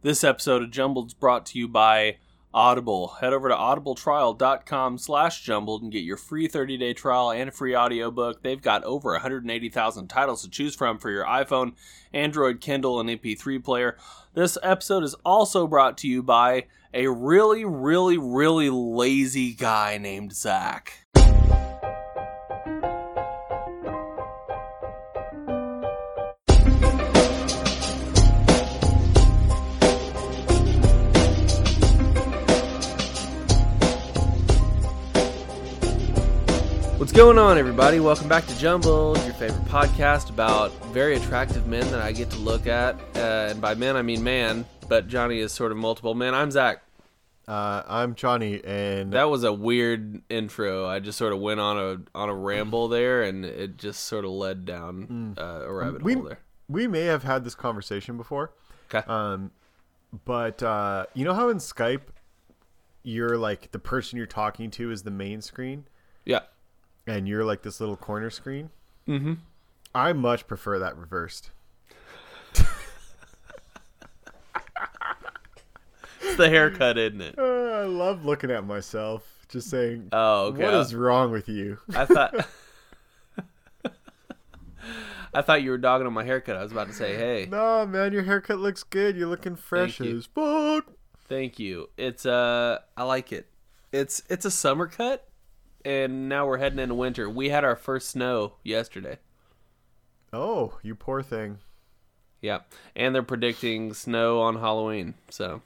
This episode of Jumbled is brought to you by Audible. Head over to audibletrial.com slash jumbled and get your free 30-day trial and a free audiobook. They've got over 180,000 titles to choose from for your iPhone, Android, Kindle, and MP3 player. This episode is also brought to you by a really, really, really lazy guy named Zach. Going on, everybody? Welcome back to Jumbled, your favorite podcast about very attractive men that I get to look at. Uh, and by men, I mean man, but Johnny is sort of multiple men. I'm Zach. Uh, I'm Johnny, and That was a weird intro. I just sort of went on a on a ramble there, and it just sort of led down uh, a rabbit we hole there. we may have had this conversation before. Okay. Um, but uh, you know how in Skype, you're like the person you're talking to is the main screen, yeah. And you're like this little corner screen. Mm-hmm. I much prefer that reversed. It's the haircut, isn't it? Uh, I love looking at myself, just saying, Oh, okay. "What is wrong with you?" I thought. I thought you were dogging on my haircut. I was about to say, "Hey, no, man, your haircut looks good. You're looking fresh Thank you. as fuck. Thank you. It's uh I like it. It's it's a summer cut and now we're heading into winter. We had our first snow yesterday. Oh, you poor thing. Yeah. And they're predicting snow on Halloween. So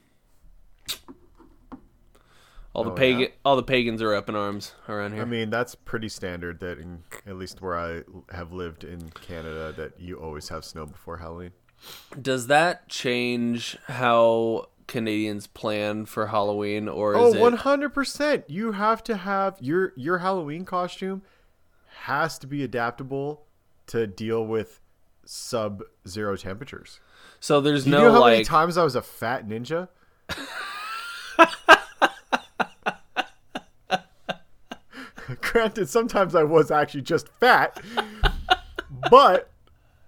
all the Oh, pagan yeah? all the pagans are up in arms around here. I mean, that's pretty standard. That in, at least where I have lived in Canada, that you always have snow before Halloween. Does that change how Canadians plan for Halloween or Oh, is it 100%. You have to have your your Halloween costume has to be adaptable to deal with sub-zero temperatures. So there's you no know how many like times I was a fat ninja? Granted, sometimes I was actually just fat, but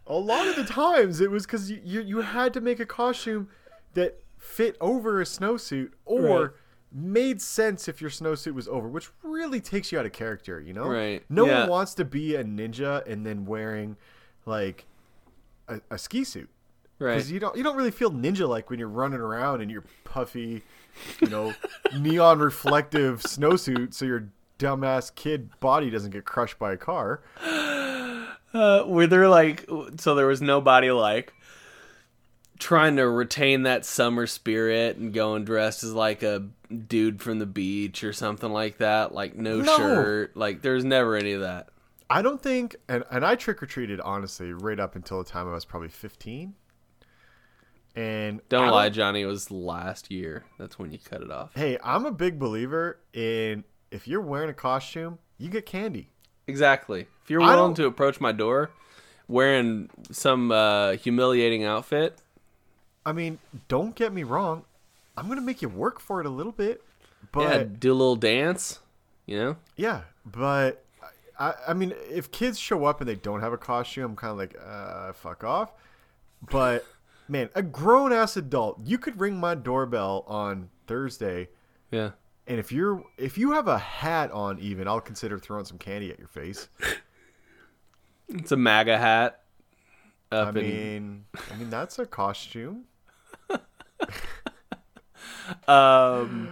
a lot of the times it was because you, you you had to make a costume that fit over a snowsuit or Right. made sense if your snowsuit was over, which really takes you out of character. You know, Right. No Yeah. one wants to be a ninja and then wearing like a, a ski suit right. because you don't you don't really feel ninja like when you're running around in your puffy, you know, neon reflective snowsuit, so your dumbass kid body doesn't get crushed by a car. Uh, were there like so there was nobody like trying to retain that summer spirit and going dressed as like a dude from the beach or something like that like no, No. shirt like there's never any of that I don't think, and and I trick or treated honestly right up until the time I was probably 15. And don't I lie johnny it was last year that's when you cut it off Hey, I'm a big believer in if you're wearing a costume, you get candy. exactly if you're willing to approach my door wearing some uh, humiliating outfit I mean, don't get me wrong, I'm gonna make you work for it a little bit, but yeah do a little dance you know Yeah, but I, I mean, if kids show up and they don't have a costume, I'm kind of like, uh, fuck off. But man, a grown ass adult, you could ring my doorbell on Thursday, yeah and if you're if you have a hat on, even I'll consider throwing some candy at your face. it's a maga hat I in mean, I mean that's a costume. Um,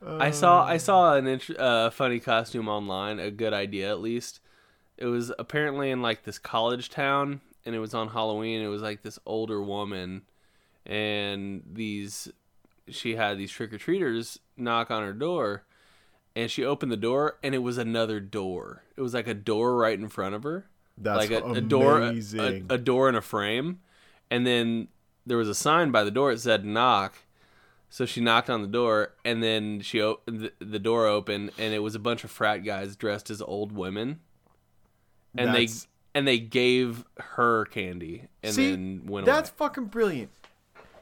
I saw I saw an int- uh, funny costume online, a good idea at least. It was apparently in like this college town, and it was on Halloween. It was like this older woman, and these she had these trick or treaters knock on her door, and she opened the door, and it was another door. It was like a door right in front of her, That's like a, a door, a, a door in a frame, and then there was a sign by the door. It said "knock." So she knocked on the door, and then she o- the, the door opened, and it was a bunch of frat guys dressed as old women, and That's- they and they gave her candy, and See, then went away. that's away. fucking brilliant.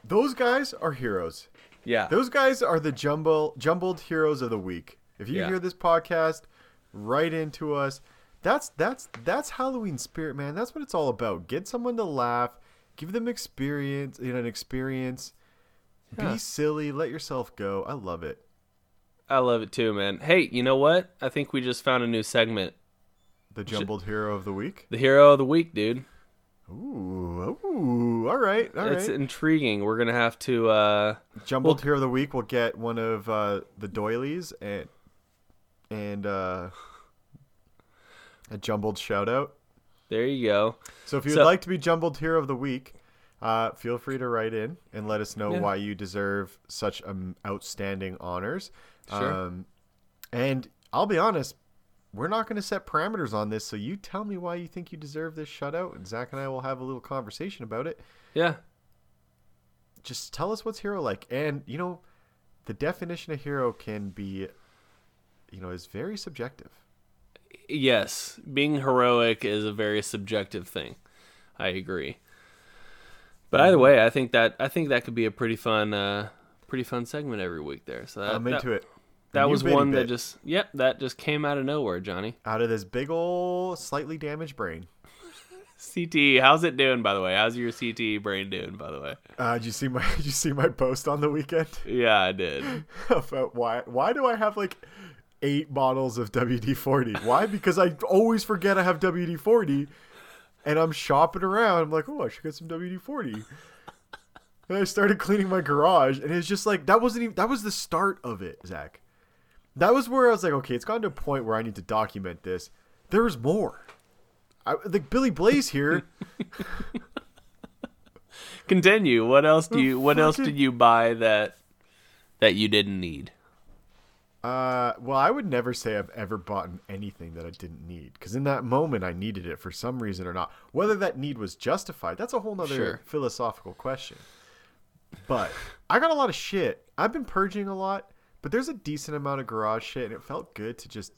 Those guys are heroes. Yeah, Those guys are the jumble jumbled heroes of the week. If you Yeah. hear this podcast, write into us. That's that's that's Halloween spirit, man. That's what it's all about. Get someone to laugh, give them experience, you know, an experience, Yeah. Be silly. Let yourself go. I love it. I love it too, man. Hey, you know what? I think we just found a new segment. The jumbled hero of the week. The hero of the week, dude. Ooh, ooh. All right, all it's right. intriguing. We're gonna have to. uh Jumbled hero of the week We'll get one of uh, the doilies and and uh, a jumbled shout out. There you go. So if you'd So- like to be jumbled hero of the week, uh, feel free to write in and let us know Yeah. why you deserve such um, outstanding honors. Sure. Um, and I'll be honest, we're not going to set parameters on this. So you tell me why you think you deserve this shutout, and Zach and I will have a little conversation about it. Yeah. Just tell us what's hero like, and you know, the definition of hero can be, you know, is very subjective. Yes, being heroic is a very subjective thing. I agree. But either way, I think that I think that could be a pretty fun, uh, pretty fun segment every week there. So that, I'm that, into it. That was one that just, yep, that just came out of nowhere, Johnny. out of this big old slightly damaged brain. CTE, how's it doing, by the way? How's your CTE brain doing, by the way? Uh, did you see my did you see my post on the weekend Yeah, I did. about why why do I have like eight bottles of WD forty? Why? Because I always forget I have WD forty, and I'm shopping around. I'm like, oh, I should get some WD forty. And I started cleaning my garage, and it's just like that wasn't even that was the start of it, Zach. That was where I was like, okay, it's gotten to a point where I need to document this. There's more. I, like Billy Blaze here. Continue. What else do you? What else did you buy that that you didn't need? Uh, well, I would never say I've ever bought anything that I didn't need because in that moment I needed it for some reason or not. Whether that need was justified, that's a whole nother Sure. philosophical question. But I got a lot of shit. I've been purging a lot, but there's a decent amount of garage shit, and it felt good to just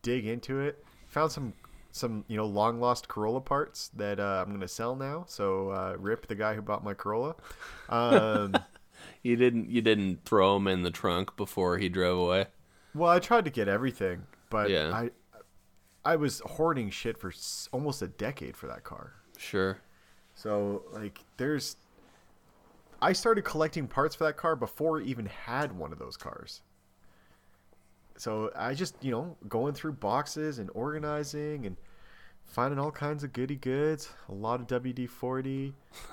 dig into it. Found some some you know long lost Corolla parts that uh, I'm gonna sell now. So uh, rip the guy who bought my Corolla. Um, You didn't. You didn't throw him in the trunk before he drove away. Well, I tried to get everything, but Yeah. I I was hoarding shit for almost a decade for that car. Sure. So, like there's I started collecting parts for that car before I even had one of those cars. So, I just, you know, going through boxes and organizing and finding all kinds of goody goods, a lot of WD-40.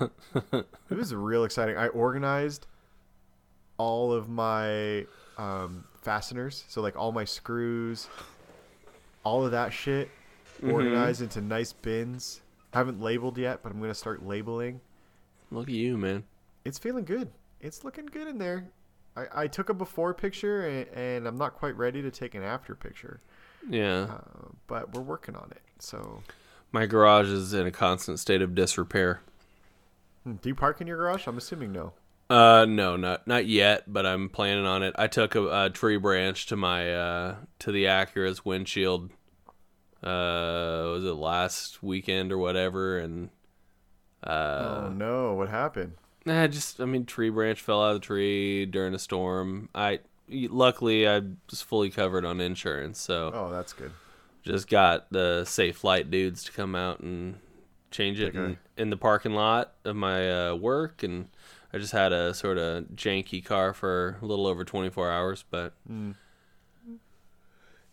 it was real exciting. I organized all of my um, fasteners, so like all my screws, all of that shit, organized into nice bins. Haven't labeled yet, but I'm gonna start labeling. Look at you, man. It's feeling good. It's looking good in there. I, I took a before picture and, and I'm not quite ready to take an after picture, Yeah. uh, but we're working on it. So, My garage is in a constant state of disrepair. hmm, do you park in your garage? I'm assuming no. Uh, no, not not yet, but I'm planning on it. I took a, a tree branch to my uh to the Acura's windshield. Uh, was it last weekend or whatever? And uh, oh no, what happened? Nah, just I mean, tree branch fell out of the tree during a storm. I luckily I was fully covered on insurance, so Oh, that's good. just got the Safelite dudes to come out and change it in, in the parking lot of my uh, work, and I just had a sort of janky car for a little over 24 hours, but Mm.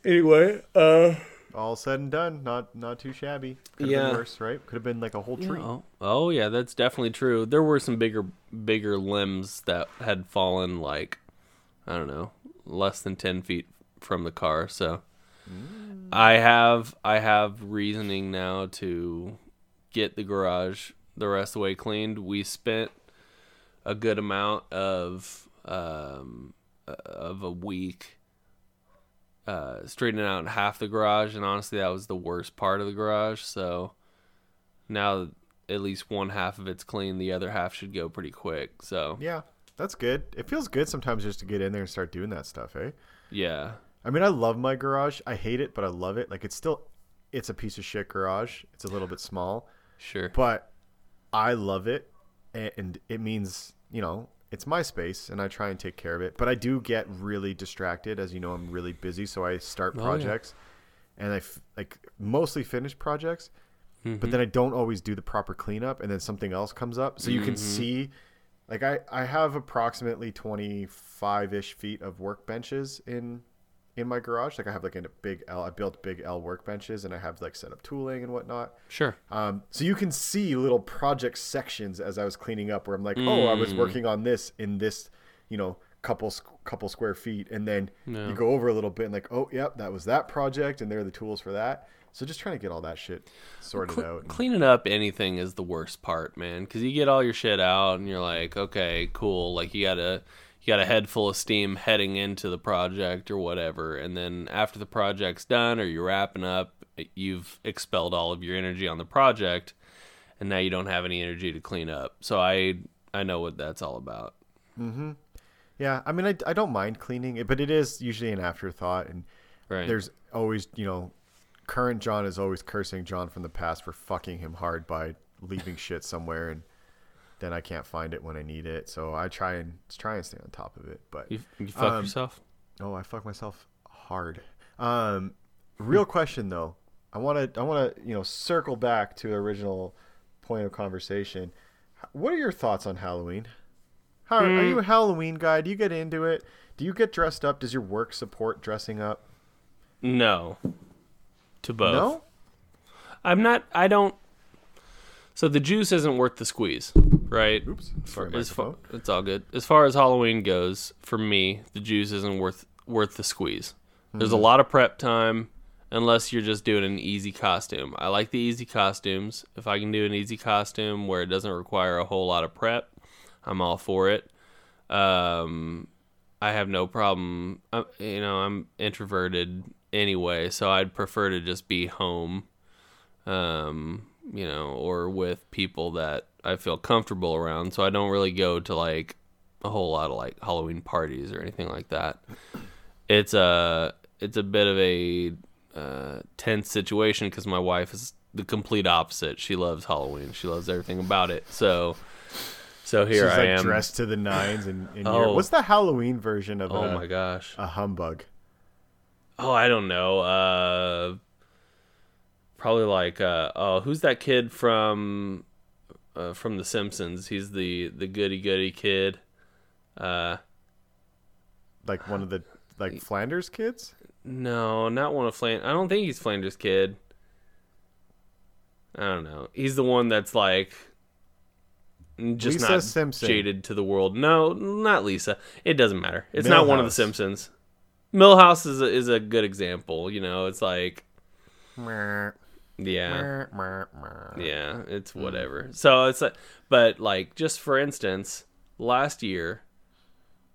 anyway, uh, All said and done, not not too shabby. Could have Yeah. been worse, right? Could have been like a whole tree. oh, oh yeah, that's definitely true. There were some bigger bigger limbs that had fallen like I don't know, less than 10 feet from the car, so I have I have reasoning now to get the garage the rest of the way cleaned. We spent a good amount of um, of a week uh, straightening out half the garage, and honestly, that was the worst part of the garage. So now at least one half of it's clean, the other half should go pretty quick. So Yeah, that's good. It feels good sometimes just to get in there and start doing that stuff, eh? yeah, I mean, I love my garage. I hate it, but I love it. Like it's still it's a piece of shit garage. It's a little bit small, sure. but I love it and it means, you know, it's my space and I try and take care of it. But I do get really distracted as you know, I'm really busy, so I start Oh, yeah. projects and I f- like mostly finish projects, Mm-hmm. but then I don't always do the proper cleanup and then something else comes up. So you can Mhm. see like I I have approximately 25ish feet of workbenches in in my garage. Like I have like a big L. I built big L workbenches, and I have like set up tooling and whatnot. Sure. Um, so you can see little project sections as I was cleaning up, where I'm like, oh, I was Mm. working on this in this, you know, couple couple square feet, and then you go over a little bit and like, oh, yep, that was that project, and there are the tools for that. So just trying to get all that shit sorted Cle- out. and- cleaning up anything is the worst part, man. Because you get all your shit out, and you're like, okay, cool. Like you got a you got a head full of steam heading into the project or whatever, and then after the project's done or you're wrapping up, you've expelled all of your energy on the project, and now you don't have any energy to clean up. So I I know what that's all about. Mm-hmm yeah, I mean, I, I don't mind cleaning it, but it is usually an afterthought, and Right. there's always, you know, current John is always cursing John from the past for fucking him hard by leaving shit somewhere, and then I can't find it when I need it. So I try and try and stay on top of it. But you, you fuck Um, yourself. oh, I fuck myself hard. Um, real question though, I want to I want to you know circle back to the original point of conversation. What are your thoughts on Halloween? How are you a Halloween guy? Do you get into it? Do you get dressed up? Does your work support dressing up? No. To both. No. I'm not. I don't. So the juice isn't worth the squeeze, right? Oops. Sorry, as far, it's all good. As far as Halloween goes, for me, the juice isn't worth worth the squeeze. There's Mm-hmm. a lot of prep time, unless you're just doing an easy costume. I like the easy costumes. If I can do an easy costume where it doesn't require a whole lot of prep, I'm all for it. Um, I have no problem. I, you know, I'm introverted anyway, so I'd prefer to just be home, um, you know, or with people that I feel comfortable around. So I don't really go to like a whole lot of like Halloween parties or anything like that. It's a it's a bit of a uh, tense situation because my wife is the complete opposite. She loves Halloween. She loves everything about it. So. So here She's I like am. dressed to the nines, and, and Oh. what's the Halloween version of Oh a, my gosh. a humbug? Oh, I don't know. Uh, probably like uh, oh, who's that kid from uh, from The Simpsons? He's the the goody goody kid. Uh, Like one of the like Flanders kids? no, not one of Flan. I don't think he's Flanders kid. I don't know. He's the one that's like just Lisa not Simpson. jaded to the world. No, not Lisa. It doesn't matter. It's Milhouse. not one of the Simpsons. Milhouse is a, is a good example. You know, it's like yeah. Yeah, it's whatever. So it's like, but like, just for instance, last year,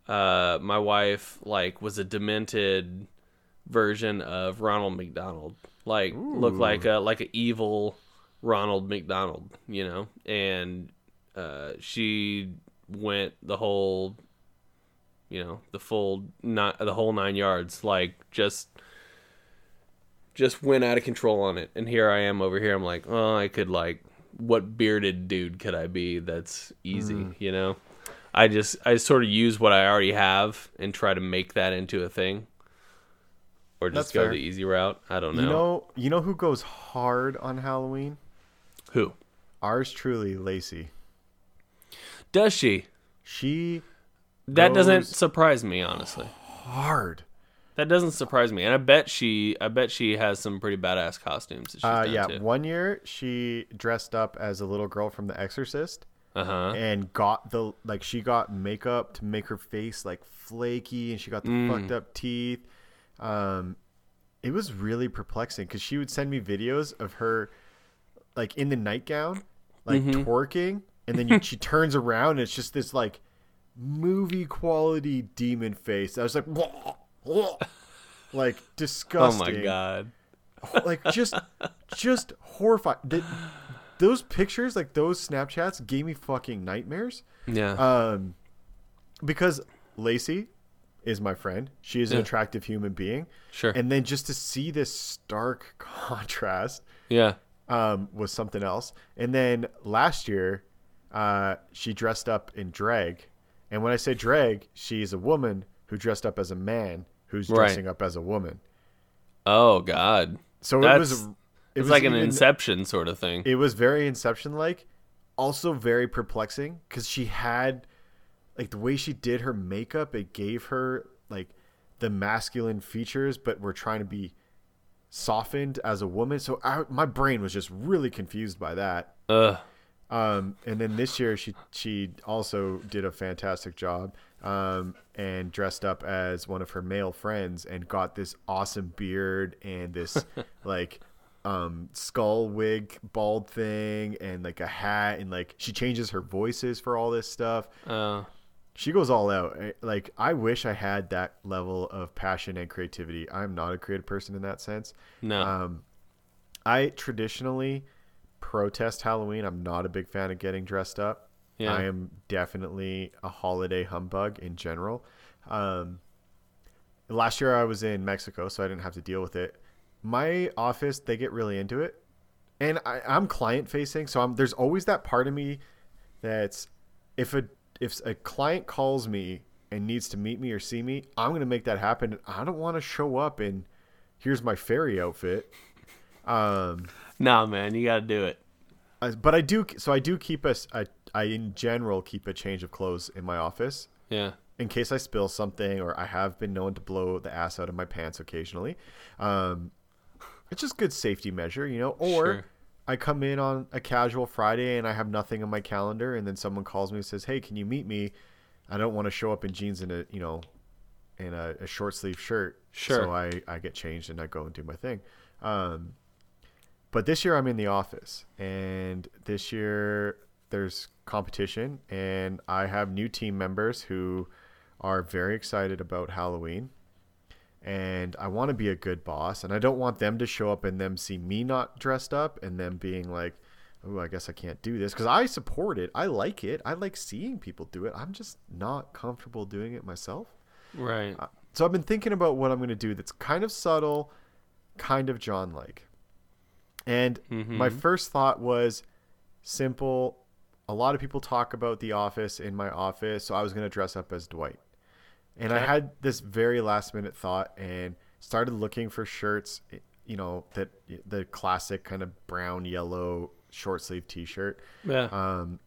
uh, my wife like was a demented version of Ronald McDonald. Like, looked like a like an evil Ronald McDonald, you know, and uh, she went the whole, you know, the full not the whole nine yards. Like, just just went out of control on it. And here I am over here. I'm like, oh, I could like, what bearded dude could I be? That's easy, mm. you know. I just I sort of use what I already have and try to make that into a thing, or just That's go fair. the easy route. I don't know. You know, you know who goes hard on Halloween? who Ours truly, Lacey. does she? She That doesn't surprise me, honestly. hard. That doesn't surprise me, and I bet she I bet she has some pretty badass costumes. That she's Uh, yeah, too. one year she dressed up as a little girl from The Exorcist Uh huh. and got the like she got makeup to make her face like flaky and she got the Mm. fucked up teeth. Um, it was really perplexing because she would send me videos of her like in the nightgown, like Mm-hmm. twerking, and then you, she turns around and it's just this like movie quality demon face. I was like, like disgusting. Oh my god. like just just horrified Th- those pictures like those snapchats gave me fucking nightmares Yeah. um because lacey is my friend she is an Yeah. attractive human being sure. and then just to see this stark contrast yeah. um was something else and then last year uh she dressed up in drag and when i say drag she's a woman who dressed up as a man who's Right. dressing up as a woman Oh god. so it was it was like an even- Inception sort of thing. it was very inception like also very perplexing because she had like the way she did her makeup, it gave her like the masculine features, but we're trying to be softened as a woman. So I, my brain was just really confused by that. Ugh. Um, and then this year she she also did a fantastic job um, and dressed up as one of her male friends and got this awesome beard and this like um, skull wig bald thing and like a hat and like she changes her voices for all this stuff. Uh, She goes all out. Eh, Like I wish I had that level of passion and creativity. I'm not a creative person in that sense. no. Um, I traditionally protest Halloween. I'm not a big fan of getting dressed up. Yeah. I am definitely a holiday humbug in general. Um, last year I was in Mexico, so I didn't have to deal with it. My office, they get really into it, and I, I'm client facing, so I'm, there's always that part of me that's if a if a client calls me and needs to meet me or see me, I'm gonna make that happen. I don't want to show up in here's my fairy outfit. Um, nah, man, you got to do it. But I do, so I do keep a, I, I in general keep a change of clothes in my office Yeah. in case I spill something or I have been known to blow the ass out of my pants occasionally. Um, it's just good safety measure, you know. Or Sure. I come in on a casual Friday and I have nothing on my calendar, and then someone calls me and says, "Hey, can you meet me?" I don't want to show up in jeans and a you know, in a, a short sleeve shirt. Sure. So I I get changed and I go and do my thing. Um, but this year I'm in the office, and this year there's competition, and I have new team members who are very excited about Halloween. And I want to be a good boss, and I don't want them to show up and them see me not dressed up and them being like, "Oh, I guess I can't do this," because I support it. I like it. I like seeing people do it. I'm just not comfortable doing it myself. Right. Uh, So I've been thinking about what I'm going to do that's kind of subtle, kind of John like. And my Mhm. first thought was simple. A lot of people talk about The Office in my office, so I was going to dress up as Dwight. And I had this very last minute thought and started looking for shirts, you know, that the classic kind of brown yellow short sleeve t-shirt. Yeah. Um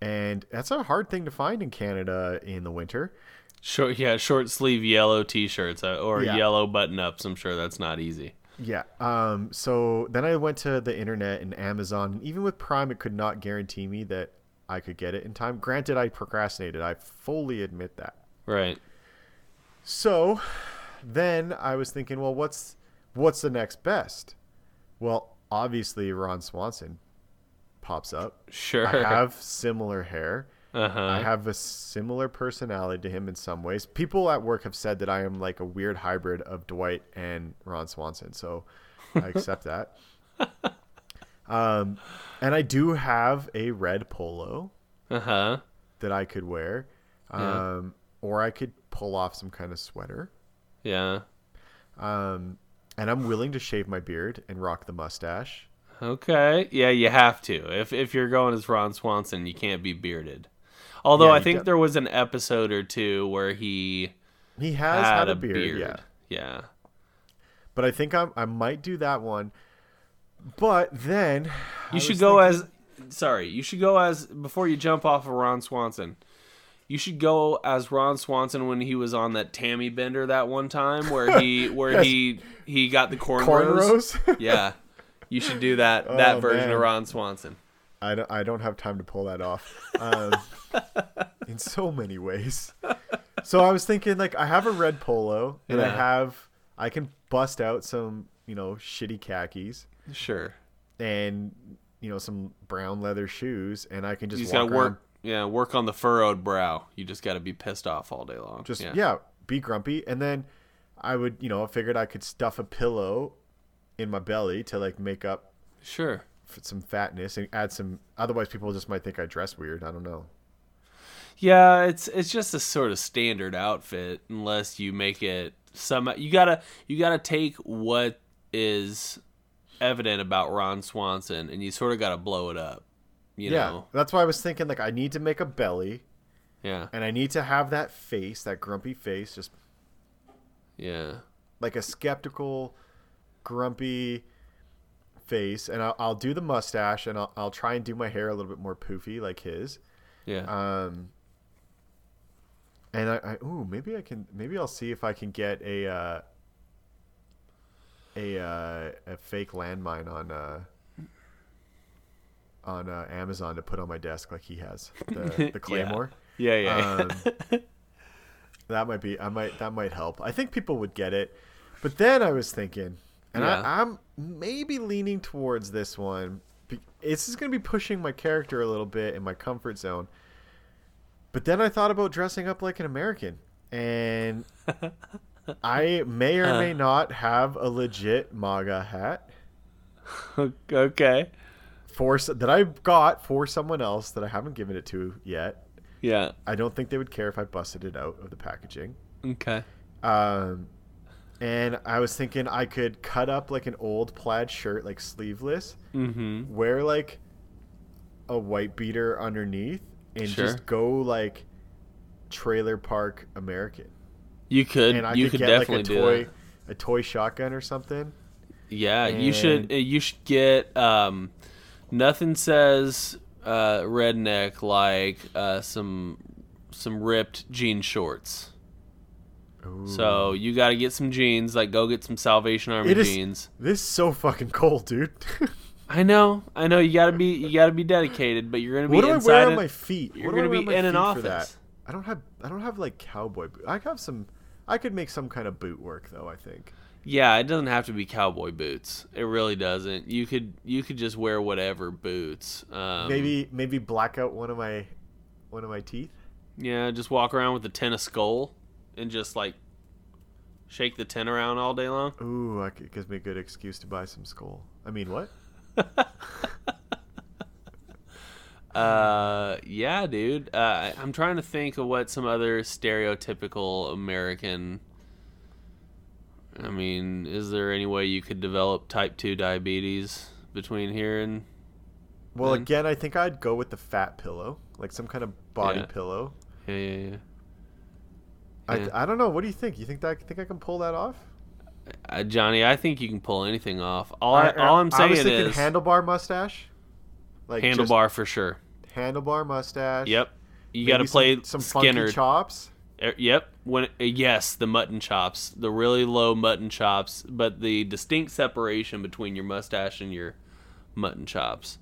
and that's a hard thing to find in Canada in the winter. short, yeah, short sleeve yellow t-shirts uh, or Yeah. yellow button-ups. I'm sure that's not easy. Yeah. Um. So then I went to the internet and Amazon. And even with Prime, it could not guarantee me that I could get it in time. Granted, I procrastinated. I fully admit that. Right. So then I was thinking, well, what's what's the next best? Well, obviously Ron Swanson pops up. Sure. I have similar hair. Uh-huh. I have a similar personality to him in some ways. People at work have said that I am like a weird hybrid of Dwight and Ron Swanson, so I accept that. Um, and I do have a red polo Uh-huh. that I could wear, Yeah. um, or I could pull off some kind of sweater. Yeah. Um, and I'm willing to shave my beard and rock the mustache. Okay. Yeah, you have to. If if you're going as Ron Swanson, you can't be bearded. Although Yeah, I think de- there was an episode or two where he He has had, had, a beard, beard. yeah. Yeah. But I think I'm, I might do that one. But then I You should go thinking- as sorry, you should go as before you jump off of Ron Swanson. You should go as Ron Swanson when he was on that Tammy Bender that one time where he where Yes. he he got the cornrows. cornrows. Yeah. You should do that that Oh, version man. of Ron Swanson. I don't, I don't have time to pull that off um, in so many ways. So I was thinking, like, I have a red polo, and I have, I can bust out some, you know, shitty khakis Sure. and, you know, some brown leather shoes, and I can You just just walk gotta work yeah, work on the furrowed brow. You just gotta be pissed off all day long. just yeah. yeah. be grumpy, and then I would, you know, I figured I could stuff a pillow in my belly to like make up Sure. Some fatness and add some. Otherwise, people just might think I dress weird. I don't know. Yeah, it's it's just a sort of standard outfit unless you make it some you gotta you gotta take what is evident about Ron Swanson and you sort of gotta blow it up. You yeah, know? that's why I was thinking like I need to make a belly. Yeah. and I need to have that face, that grumpy face, just Yeah. like a skeptical, grumpy face. And I'll, I'll do the mustache, and I'll, I'll try and do my hair a little bit more poofy, like his. Yeah. Um, and I, I ooh maybe I can maybe I'll see if I can get a uh, a uh, a fake landmine on uh, on uh, Amazon to put on my desk like he has the, the claymore. Yeah, yeah. Um, that might be I might that might help. I think people would get it. But then I was thinking, and Yeah. I, I'm maybe leaning towards this one. This is going to be pushing my character a little bit in my comfort zone. But then I thought about dressing up like an American, and I may or may not have a legit MAGA hat okay. for that I got for someone else that I haven't given it to yet. Yeah. I don't think they would care if I busted it out of the packaging. Okay. Um, and I was thinking I could cut up like an old plaid shirt, like sleeveless, Mm-hmm. wear like a white beater underneath, and Sure. just go like trailer park American. You could. And I you could, could get definitely like a do toy, a toy shotgun or something. Yeah, you should. Uh, You should get. Um, nothing says uh, redneck like uh, some some ripped jean shorts. So you got to get some jeans. Like, go get some Salvation Army It is- jeans. This is so fucking cold, dude. I know, I know. You gotta be, you gotta be dedicated, but you're gonna be what do I inside. wear on my feet? you're I gonna be in an office. that? I don't have. I don't have like cowboy. Boot. I have some. I could make some kind of boot work though. I think. Yeah, it doesn't have to be cowboy boots. It really doesn't. You could, you could just wear whatever boots. Um, maybe maybe black out one of my one of my teeth. Yeah, just walk around with a tin of Skoal and just like shake the tin around all day long. Ooh, that gives me a good excuse to buy some Skoal. I mean, what? Uh, yeah, dude. Uh, I'm trying to think of what some other stereotypical American. I mean, is there any way you could develop type two diabetes between here and? Well, Then- again, I think I'd go with the fat pillow, like some kind of body Yeah. pillow. Yeah, yeah, yeah. I, Yeah. I don't know. What do you think? You think that think I can pull that off? Uh, Johnny, I think you can pull anything off. All, I, all I'm I saying was thinking is handlebar mustache, like handlebar for sure. handlebar mustache. Yep. You got to play some, funky Skinner. chops. Er, Yep. When uh, yes, the mutton chops, the really low mutton chops, but the distinct separation between your mustache and your mutton chops.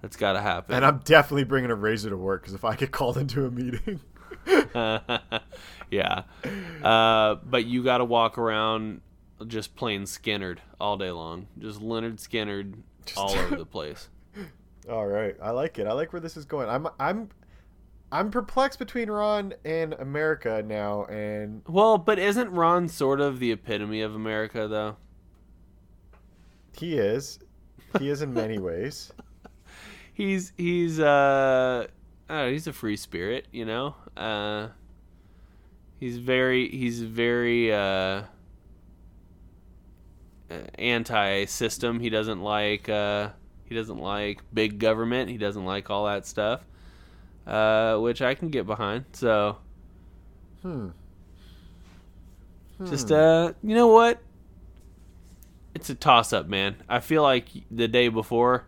That's got to happen. And I'm definitely bringing a razor to work because if I get called into a meeting, yeah. Uh, but you got to walk around just plain Skynyrd all day long, just Lynyrd Skynyrd all over the place. all right, I like it. I like where this is going. I'm I'm I'm perplexed between Ron and America now, and Well, but isn't Ron sort of the epitome of America, though? he is, he is in many ways. he's he's uh I he's a free spirit, you know. Uh, he's very he's very uh, uh, anti-system. He doesn't like uh, he doesn't like big government. He doesn't like all that stuff, uh, which I can get behind. So Hmm. just Hmm. uh, you know what? It's a toss-up, man. I feel like the day before,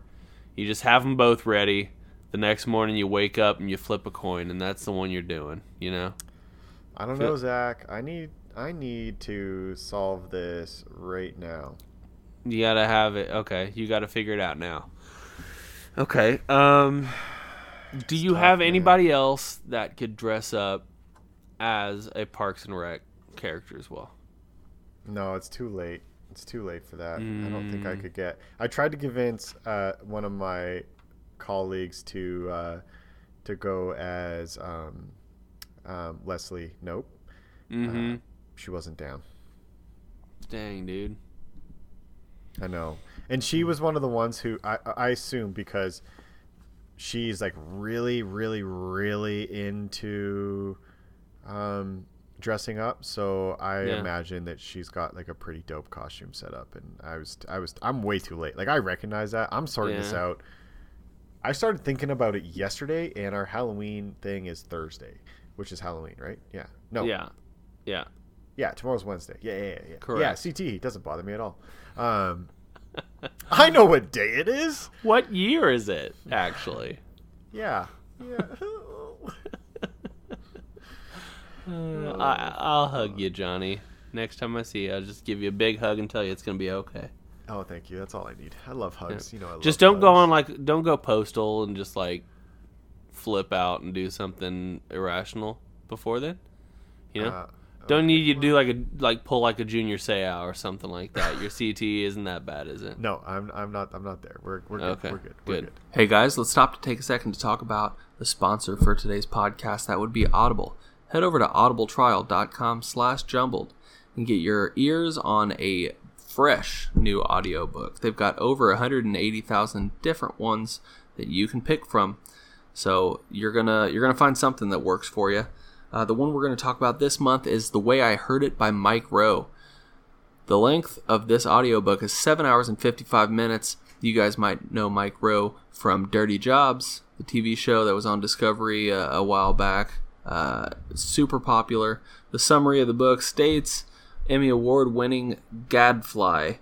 you just have them both ready. The next morning, you wake up and you flip a coin, and that's the one you're doing. You know. I don't Feel- know, Zach. I need I need to solve this right now. You gotta have it. Okay, you gotta figure it out now. Okay. Um, do you tough, have man. anybody else that could dress up as a Parks and Rec character as well? No, it's too late. It's too late for that. I don't think I Mm. could get. I tried to convince uh, one of my colleagues to uh, to go as um, um, Leslie. Nope, Mm-hmm. she wasn't down. Dang, dude. I know, and she was one of the ones who I I assume because she's like really, really, really into um, dressing up. So I Yeah. imagine that she's got like a pretty dope costume set up. And I was I was I'm way too late. Like I recognize that. I'm sorting this out. I started thinking about it yesterday, and our Halloween thing is Thursday, which is Halloween, right? Yeah. No. Yeah. Yeah. Yeah, tomorrow's Wednesday. Yeah, yeah, yeah. yeah. Correct. Yeah, CT doesn't bother me at all. Um, I know what day it is. What year is it, actually? Yeah. Yeah. Uh, I, I'll hug you, Johnny. Next time I see you, I'll just give you a big hug and tell you it's gonna be okay. Oh, thank you. That's all I need. I love hugs. You know, I love Just don't go on like don't go postal and just like flip out and do something irrational before then. You know, Uh, don't need you to do like a like pull like a Junior Seau or something like that. Your CT isn't that bad, is it? No, I'm I'm not I'm not there. We're we're good. Okay, We're good. We're good. good. Hey guys, let's stop to take a second to talk about the sponsor for today's podcast. That would be Audible. Head over to audibletrial.com slash jumbled and get your ears on a fresh new audiobook. They've got over 180,000 different ones that you can pick from. So you're gonna you're gonna find something that works for you. Uh, the one we're gonna talk about this month is "The Way I Heard It" by Mike Rowe. The length of this audiobook is 7 hours and 55 minutes. You guys might know Mike Rowe from Dirty Jobs, the TV show that was on Discovery uh, a while back. Uh, super popular. The summary of the book states Emmy Award winning Gadfly.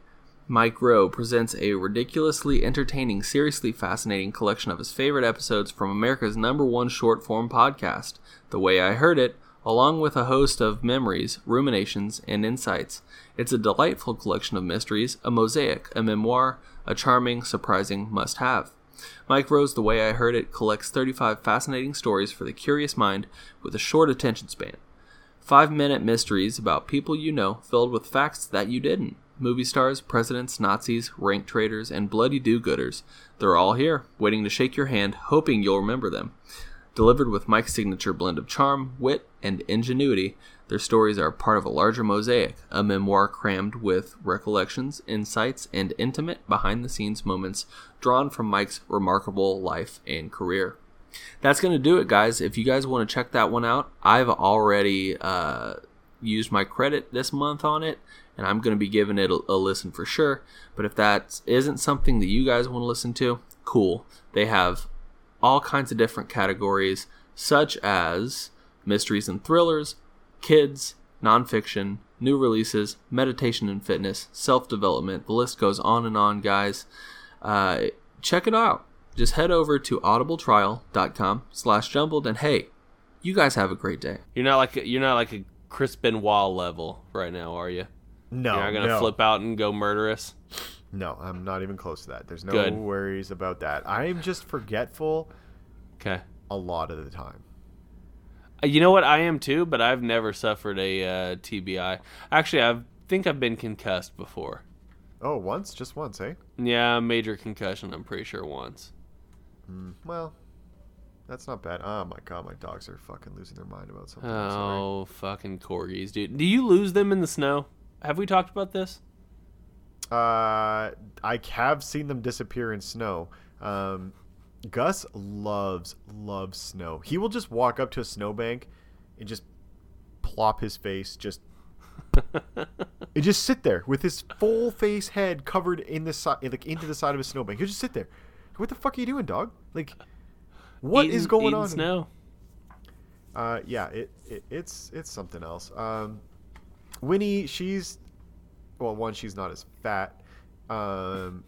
Mike Rowe presents a ridiculously entertaining, seriously fascinating collection of his favorite episodes from America's number one short form podcast, The Way I Heard It, along with a host of memories, ruminations, and insights. It's a delightful collection of mysteries, a mosaic, a memoir, a charming, surprising must have. Mike Rowe's The Way I Heard It collects 35 fascinating stories for the curious mind with a short attention span. Five minute mysteries about people you know filled with facts that you didn't. Movie stars, presidents, Nazis, rank traders, and bloody do gooders. They're all here, waiting to shake your hand, hoping you'll remember them. Delivered with Mike's signature blend of charm, wit, and ingenuity, their stories are part of a larger mosaic, a memoir crammed with recollections, insights, and intimate behind the scenes moments drawn from Mike's remarkable life and career. That's going to do it, guys. If you guys want to check that one out, I've already uh, used my credit this month on it, and I'm going to be giving it a, a listen for sure. But if that isn't something that you guys want to listen to, cool. They have all kinds of different categories, such as mysteries and thrillers, kids, nonfiction, new releases, meditation and fitness, self development. The list goes on and on, guys. Uh, check it out. Just head over to audibletrial.com slash jumbled and hey, you guys have a great day. You're not like a, you're not like a Chris Benoit level right now, are you? No, You're not gonna no, flip out and go murderous. no. I'm not even close to that. There's no Good. worries about that. I'm just forgetful Okay. a lot of the time. Uh, You know what? I am too, but I've never suffered a uh, TBI. Actually, I think I've been concussed before. Oh, once, just once, eh? Yeah, major concussion. I'm pretty sure once. Well, that's not bad. Oh my god, my dogs are fucking losing their mind about something. Oh, fucking corgis, dude. Do you lose them in the snow? Have we talked about this? Uh, I have seen them disappear in snow. Um, Gus loves loves snow. He will just walk up to a snowbank and just plop his face just and just sit there with his full face head covered in the side like into the side of a snowbank. He'll just sit there. What the fuck are you doing, dog? Like, what is Eating- going eating on? Snow. Uh, yeah, it, it it's it's something else. Um, Winnie, she's well, one, she's not as fat um,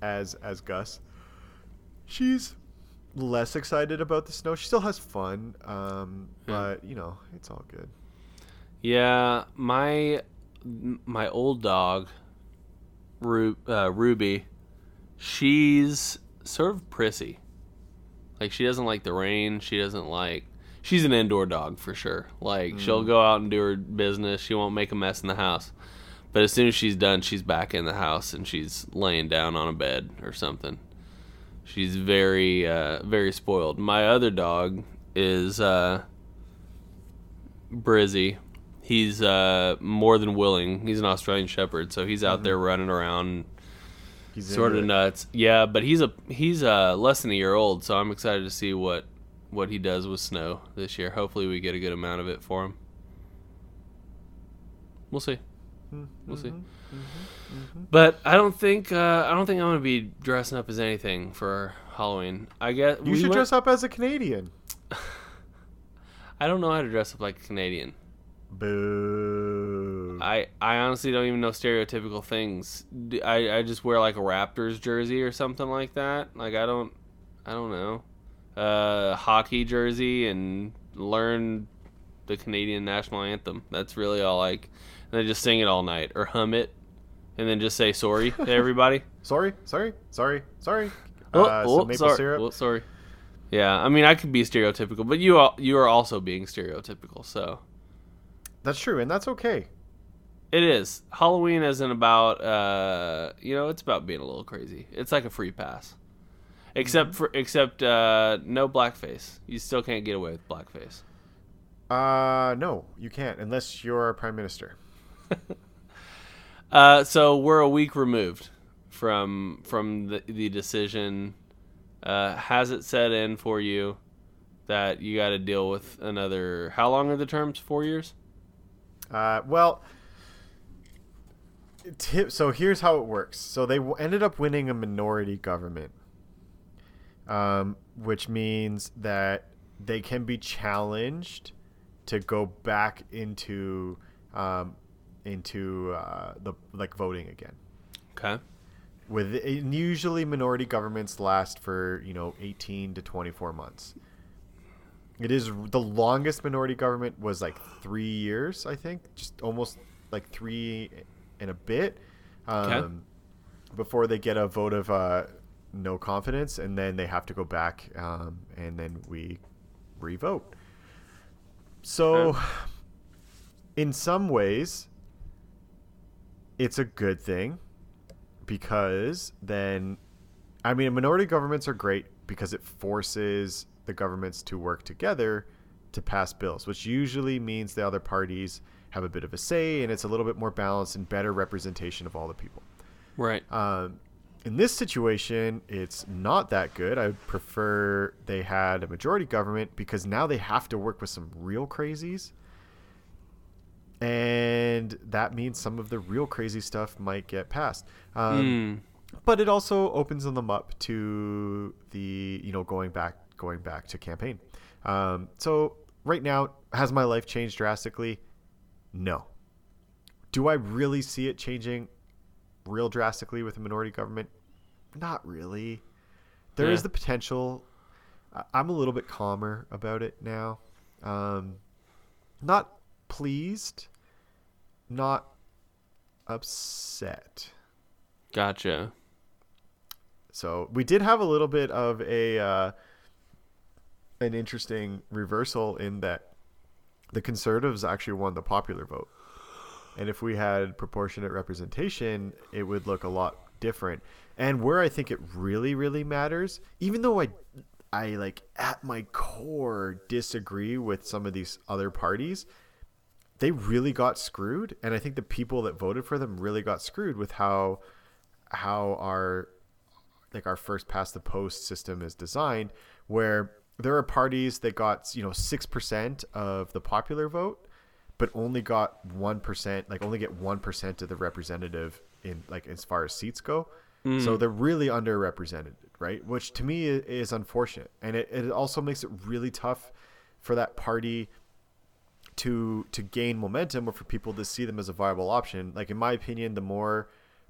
as as Gus. She's less excited about the snow. She still has fun, um, but you know, it's all good. Yeah, my my old dog, Ru- uh, Ruby, she's sort of prissy. Like she doesn't like the rain. She doesn't like. She's an indoor dog for sure. Like she'll go out and do her business. She won't make a mess in the house. But as soon as she's done, she's back in the house and she's laying down on a bed or something. She's very, uh, very spoiled. My other dog is uh, Brizzy. He's uh, more than willing. He's an Australian Shepherd, so he's out there running around, He's sort of it. nuts. Yeah, but he's a he's uh, less than a year old, so I'm excited to see what what he does with snow this year. Hopefully, we get a good amount of it for him. We'll see. We'll see. But I don't think uh, I don't think I'm gonna be dressing up as anything for Halloween. I guess You we should went- dress up as a Canadian. I don't know how to dress up like a Canadian. Boo. I, I honestly don't even know stereotypical things. I I just wear like a Raptors jersey or something like that. Like I don't I don't know. Uh hockey jersey and learn the Canadian national anthem. That's really all like. And they just sing it all night or hum it, and then just say sorry to everybody. Sorry, sorry, sorry, sorry. Oh, Uh, oh, maple sorry. syrup. Oh, sorry. Yeah, I mean, I could be stereotypical, but you all, you are also being stereotypical. So That's true, and that's okay. it is. Halloween isn't about uh, you know, it's about being a little crazy. It's like a free pass, except for except uh, no blackface. You still can't get away with blackface. Uh, no, you can't unless you're a prime minister. Uh, so we're a week removed from from the, the decision. Uh, has it set in for you that you got to deal with another? How long are the terms? Four years. Uh, well, tip, so here's how it works. So they w- ended up winning a minority government, um, which means that they can be challenged to go back into um, into uh, the like voting again. Okay. With usually minority governments last for you know 18 to 24 months. It is the longest minority government was like three years, I think, just almost like three and a bit, um, Okay. before they get a vote of uh, no confidence, and then they have to go back, um, and then we revote. So, Okay. in some ways, it's a good thing because then I mean minority governments are great because it forces the governments to work together to pass bills, which usually means the other parties have a bit of a say and it's a little bit more balanced and better representation of all the people. Right. Um, in this situation, it's not that good. I would prefer they had a majority government because now they have to work with some real crazies. And that means some of the real crazy stuff might get passed. Um, Mm. but it also opens them up to the you know going back going back to campaign. Um, so right now has my life changed drastically? No. Do i really see it changing real drastically with a minority government? Not really. There is Yeah. the potential. I'm a little bit calmer about it now. Um, not pleased not upset. Gotcha. So we did have a little bit of a uh, an interesting reversal in that the conservatives actually won the popular vote, and if we had proportionate representation, it would look a lot different. And where I think it really, really matters, even though I, I like at my core disagree with some of these other parties, they really got screwed, and I think the people that voted for them really got screwed with how how our like our first past the post system is designed where there are parties that got you know 6% of the popular vote but only got 1% like only get 1% of the representative in like as far as seats go. Mm. So they're really underrepresented right? Which to me is unfortunate. And it, it also makes it really tough for that party to to gain momentum or for people to see them as a viable option. Like in my opinion the more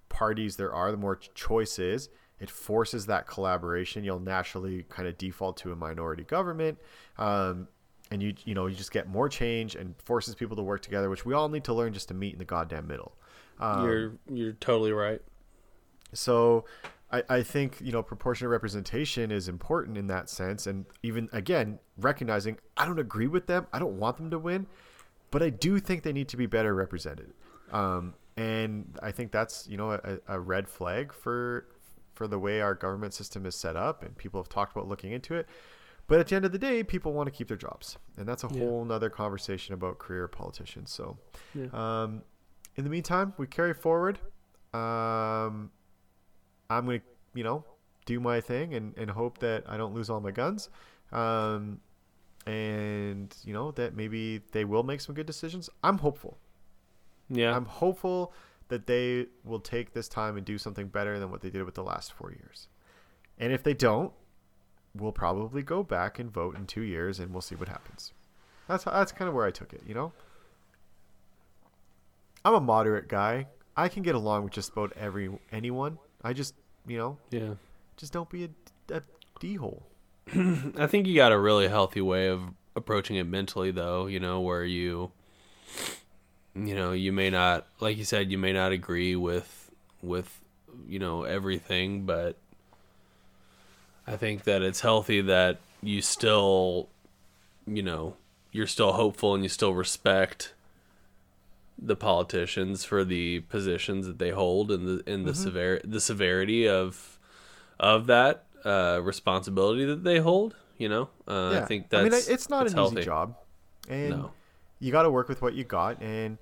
parties there are the more choices it forces that collaboration. You'll naturally kind of default to a minority government um, and you you know you just get more change and forces people to work together which we all need to learn just to meet in the goddamn middle. Um, you're you're totally right. so I, I think you know proportionate representation is important in that sense and even again recognizing i don't agree with them i don't want them to win but i do think they need to be better represented. Um, and i think that's you know a, a red flag for for the way our government system is set up and people have talked about looking into it but at the end of the day people want to keep their jobs and that's a Yeah. whole nother conversation about career politicians so Yeah. um, in the meantime we carry forward um, I'm gonna, you know, do my thing and, and hope that I don't lose all my guns. Um, and you know that maybe they will make some good decisions. I'm hopeful. Yeah. I'm hopeful that they will take this time and do something better than what they did with the last four years. And if they don't, we'll probably go back and vote in two years, and we'll see what happens. That's that's kind of where I took it. You know, I'm a moderate guy. I can get along with just about every anyone. I just, you know, yeah. just don't be a, a d hole. I think you got a really healthy way of approaching it mentally though, you know, where you you know, you may not like you said, you may not agree with with you know everything, but I think that it's healthy that you still you know, you're still hopeful and you still respect the politicians for the positions that they hold and the and the Mm-hmm. sever the severity of of that uh, responsibility that they hold. You know, uh, I think that's I mean, it's not an healthy. easy job, and No. You got to work with what you got. And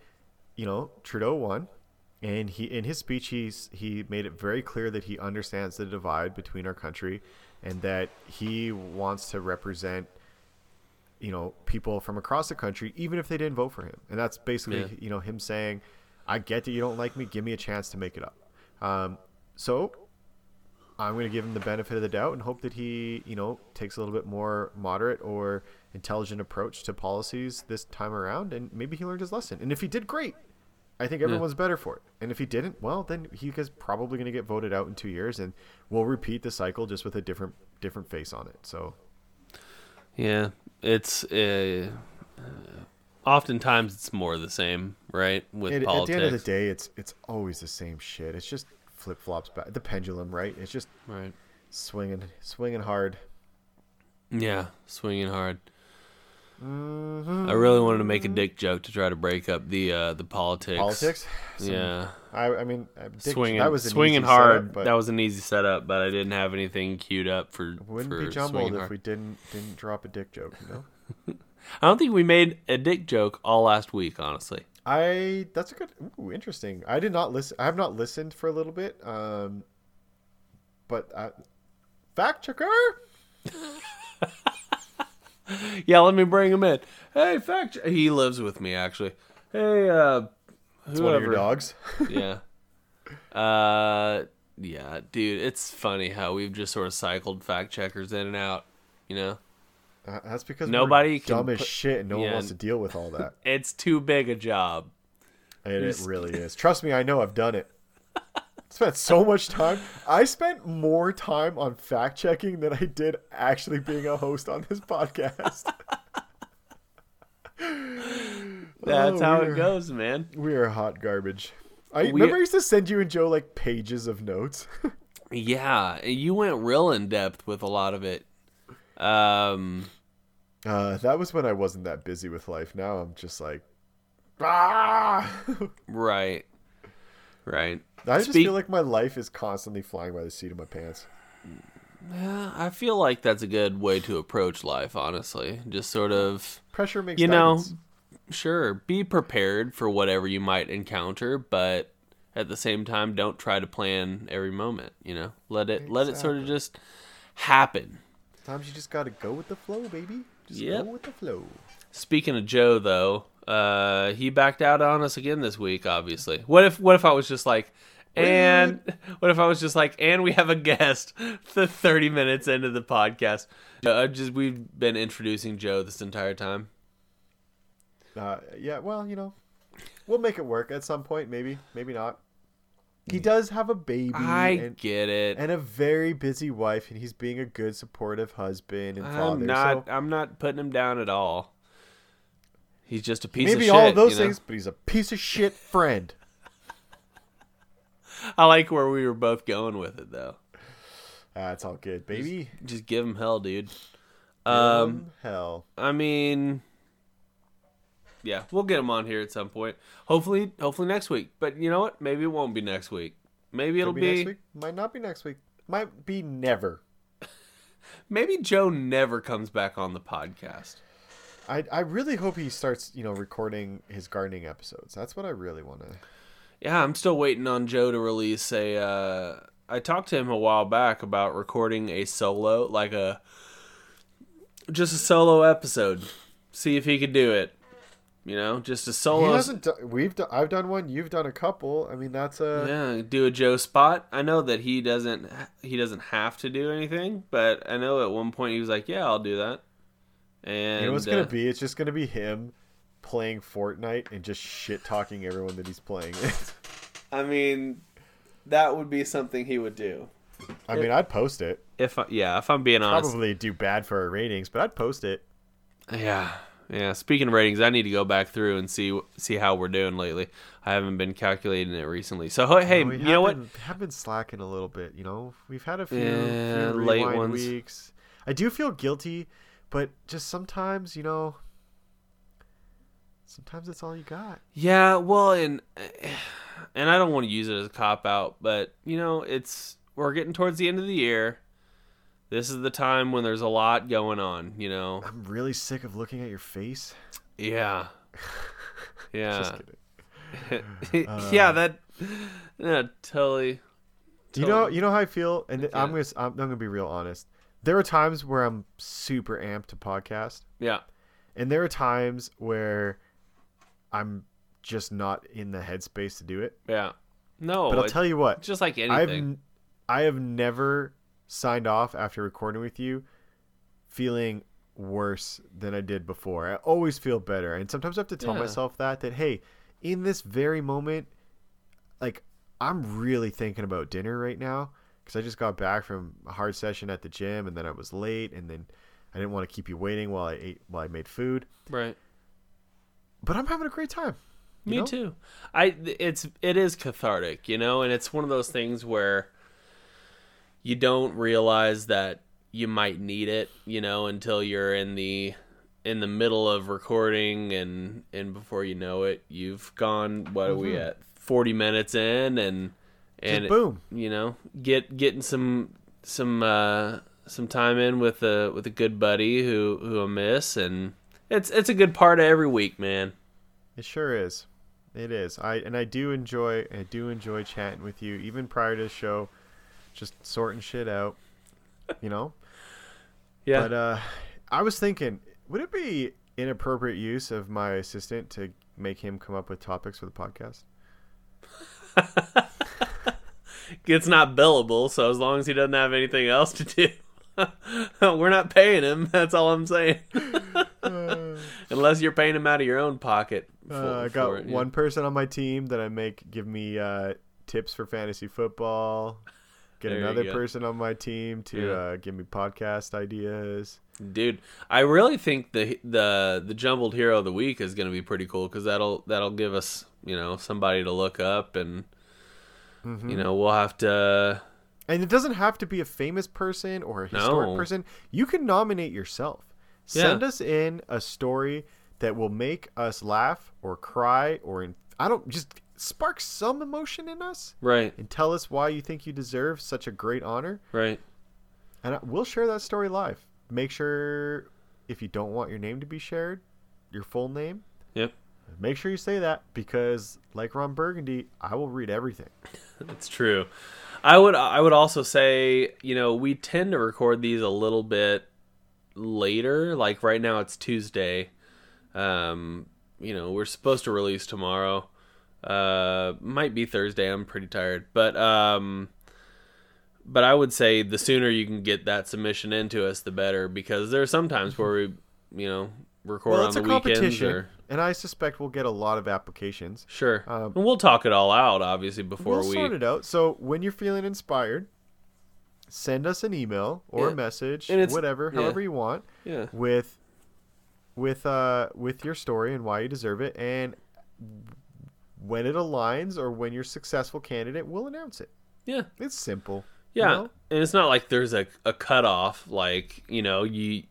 you know, Trudeau won, and he in his speech he's he made it very clear that he understands the divide between our country, and that he wants to represent you know people from across the country even if they didn't vote for him and that's basically Yeah. you know him saying i get that you don't like me give me a chance to make it up um, so i'm going to give him the benefit of the doubt and hope that he you know takes a little bit more moderate or intelligent approach to policies this time around and maybe he learned his lesson and if he did great i think everyone's better for it and if he didn't well then he is probably going to get voted out in two years and we'll repeat the cycle just with a different different face on it so Yeah, it's uh, oftentimes it's more the same, right? With It- at the end of the day, it's it's always the same shit. It's just flip flops back. The pendulum, right? It's just right? swinging, swinging hard. Yeah, swinging hard. Mm-hmm. I really wanted to make a dick joke to try to break up the uh, the politics. Politics. Some- Yeah, I, I mean, uh, Dick, swinging, that was swinging hard. setup, but that was an easy setup, but I didn't have anything queued up for wouldn't for be jumbled if hard. we didn't didn't drop a dick joke. You know. I don't think we made a dick joke all last week, honestly. I that's a good. Ooh, interesting. I did not listen. I have not listened for a little bit. Um, but I, fact checker. Yeah, let me bring him in. Hey, fact, he lives with me actually. Hey, uh, It's one of your dogs. yeah. Uh, yeah, dude, it's funny how we've just sort of cycled fact checkers in and out. You know, Uh, that's because Nobody can dumb as put- shit, and no one wants to deal with all that. it's too big a job. And it really is. Trust me, I know I've done it. Spent so much time. I spent more time on fact checking than I did actually being a host on this podcast. That's Oh, how it goes, man. We are hot garbage. I We- remember I used to send you and Joe like pages of notes. Yeah, you went real in depth with a lot of it. Um, uh, that was when I wasn't that busy with life. Now I'm just like, ah! right, right. I just feel like my life is constantly flying by the seat of my pants. Yeah, I feel like that's a good way to approach life. Honestly, just sort of Pressure makes You know, sure be prepared for whatever you might encounter but at the same time don't try to plan every moment you know let it let it sort of just happen Sometimes you just gotta go with the flow, baby. Just Yep. go with the flow. speaking of joe though uh he backed out on us again this week obviously what if what if i was just like and what if i was just like and we have a guest the 30 minutes into the podcast uh, just we've been introducing joe this entire time Uh, yeah, well, you know, we'll make it work at some point. Maybe, maybe not. He does have a baby i and, get it and a very busy wife, and he's being a good, supportive husband and father. I'm not. so I'm not putting him down at all. He's just a piece of maybe shit. all of those you know? things, but he's a piece of shit friend. I like where we were both going with it, though. That's all good, baby. Just give him hell, dude. Um, hell, I mean, yeah, we'll get him on here at some point. Hopefully, hopefully next week. But you know what? Maybe it won't be next week. Maybe it'll maybe be. next week. Might not be next week. Might be never. Maybe Joe never comes back on the podcast. I I really hope he starts, you know, recording his gardening episodes. That's what I really want to. Yeah, I'm still waiting on Joe to release a. Uh, I talked to him a while back about recording a solo, like a just a solo episode. See if he could do it. You know, just a He solo. hasn't. Do, we've. Do, I've done one. You've done a couple. I mean, that's a. yeah, do a Joe spot. I know that he doesn't. He doesn't have to do anything, but I know at one point he was like, "Yeah, I'll do that." And You know what's uh, gonna be? It's just gonna be him playing Fortnite and just shit talking everyone that he's playing it. I mean, that would be something he would do. I mean, I'd post it. If I, yeah, if I'm being honest, Probably do bad for our ratings, but I'd post it. Yeah, yeah. Speaking of ratings, I need to go back through and see see how we're doing lately. I haven't been calculating it recently. So hey, we you have know what? been, have been slacking a little bit. You know, we've had a few, Yeah, few late ones. weeks. I do feel guilty, but just sometimes, you know, sometimes it's all you got. Yeah, well, and and I don't want to use it as a cop out, but you know, it's we're getting towards the end of the year. This is the time when there's a lot going on. You know. I'm really sick of looking at your face. Yeah. Yeah. Just kidding. yeah. That. Yeah. Totally. Do you know, you know how I feel, and Okay. I'm gonna, I'm, I'm gonna be real honest. There are times where I'm super amped to podcast, Yeah. and there are times where I'm just not in the headspace to do it. Yeah. No. but I'll tell you what, just like anything. I've I have never signed off after recording with you feeling worse than I did before. I always feel better, and sometimes I have to tell Yeah. myself that that hey, in this very moment, like I'm really thinking about dinner right now because I just got back from a hard session at the gym, and then I was late, and then I didn't want to keep you waiting while I ate while I made food. right. But I'm having a great time. Me know? too. I it's it is cathartic, you know, and it's one of those things where you don't realize that you might need it, you know, until you're in the in the middle of recording and and before you know it, you've gone what are we at 40 minutes in and and Just boom. you know, get getting some some uh some time in with a with a good buddy who who I miss and it's it's a good part of every week, man. It sure is. It is. I and I do enjoy I do enjoy chatting with you even prior to the show, just sorting shit out. You know? Yeah. But uh I was thinking, would it be inappropriate use of my assistant to make him come up with topics for the podcast? it's not billable, so as long as he doesn't have anything else to do, we're not paying him. That's all I'm saying. Unless you're paying them out of your own pocket. For, Uh, I got it, yeah. one person on my team that I make give me uh, tips for fantasy football. Get There another person on my team to Yeah. uh, give me podcast ideas. dude. I really think the the the jumbled hero of the week is going to be pretty cool because that'll that'll give us you know somebody to look up and Mm-hmm. you know we'll have to And it doesn't have to be a famous person or a historic No. person. You can nominate yourself. Yeah. Send us in a story that will make us laugh or cry or in, I don't just spark some emotion in us right and tell us why you think you deserve such a great honor. right And I- we'll share that story live. Make sure if you don't want your name to be shared, your full name, yep make sure you say that because like Ron Burgundy, I will read everything. That's true. I would I would also say, you know, we tend to record these a little bit later. Like right now it's Tuesday. Um, you know, we're supposed to release tomorrow. Uh might be Thursday. I'm pretty tired. But um but I would say the sooner you can get that submission into us the better because there are some times where we, you know, record Well, on it's the a weekends competition, or and I suspect we'll get a lot of applications. sure. Um, and we'll talk it all out obviously before we'll we sort it out. So when you're feeling inspired, send us an email or Yeah. a message, whatever, yeah. however you want, Yeah. with with uh with your story and why you deserve it, and when it aligns or when you're a successful candidate, we'll announce it. Yeah. It's simple. you Yeah, know? and it's not like there's a a cutoff. Like you know, you